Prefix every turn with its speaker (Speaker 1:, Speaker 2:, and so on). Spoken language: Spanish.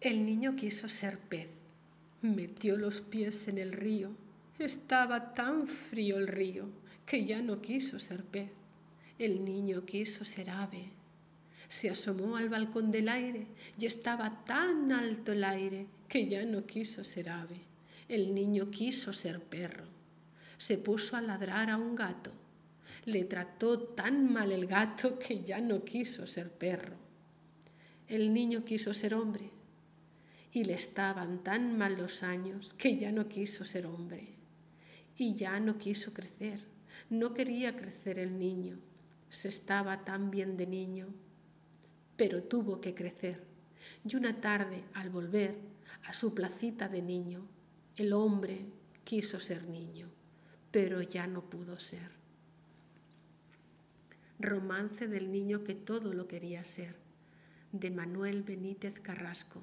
Speaker 1: El niño quiso ser pez, metió los pies en el río. Estaba tan frío el río que ya no quiso ser pez. El niño quiso ser ave. Se asomó al balcón del aire y estaba tan alto el aire que ya no quiso ser ave. El niño quiso ser perro. Se puso a ladrar a un gato. Le trató tan mal el gato que ya no quiso ser perro. El niño quiso ser hombre y le estaban tan mal los años que ya no quiso ser hombre y ya no quiso crecer. No quería crecer el niño, se estaba tan bien de niño, pero tuvo que crecer. Y una tarde, al volver a su placita de niño, el hombre quiso ser niño, pero ya no pudo ser. Romance del niño que todo lo quería ser, de Manuel Benítez Carrasco.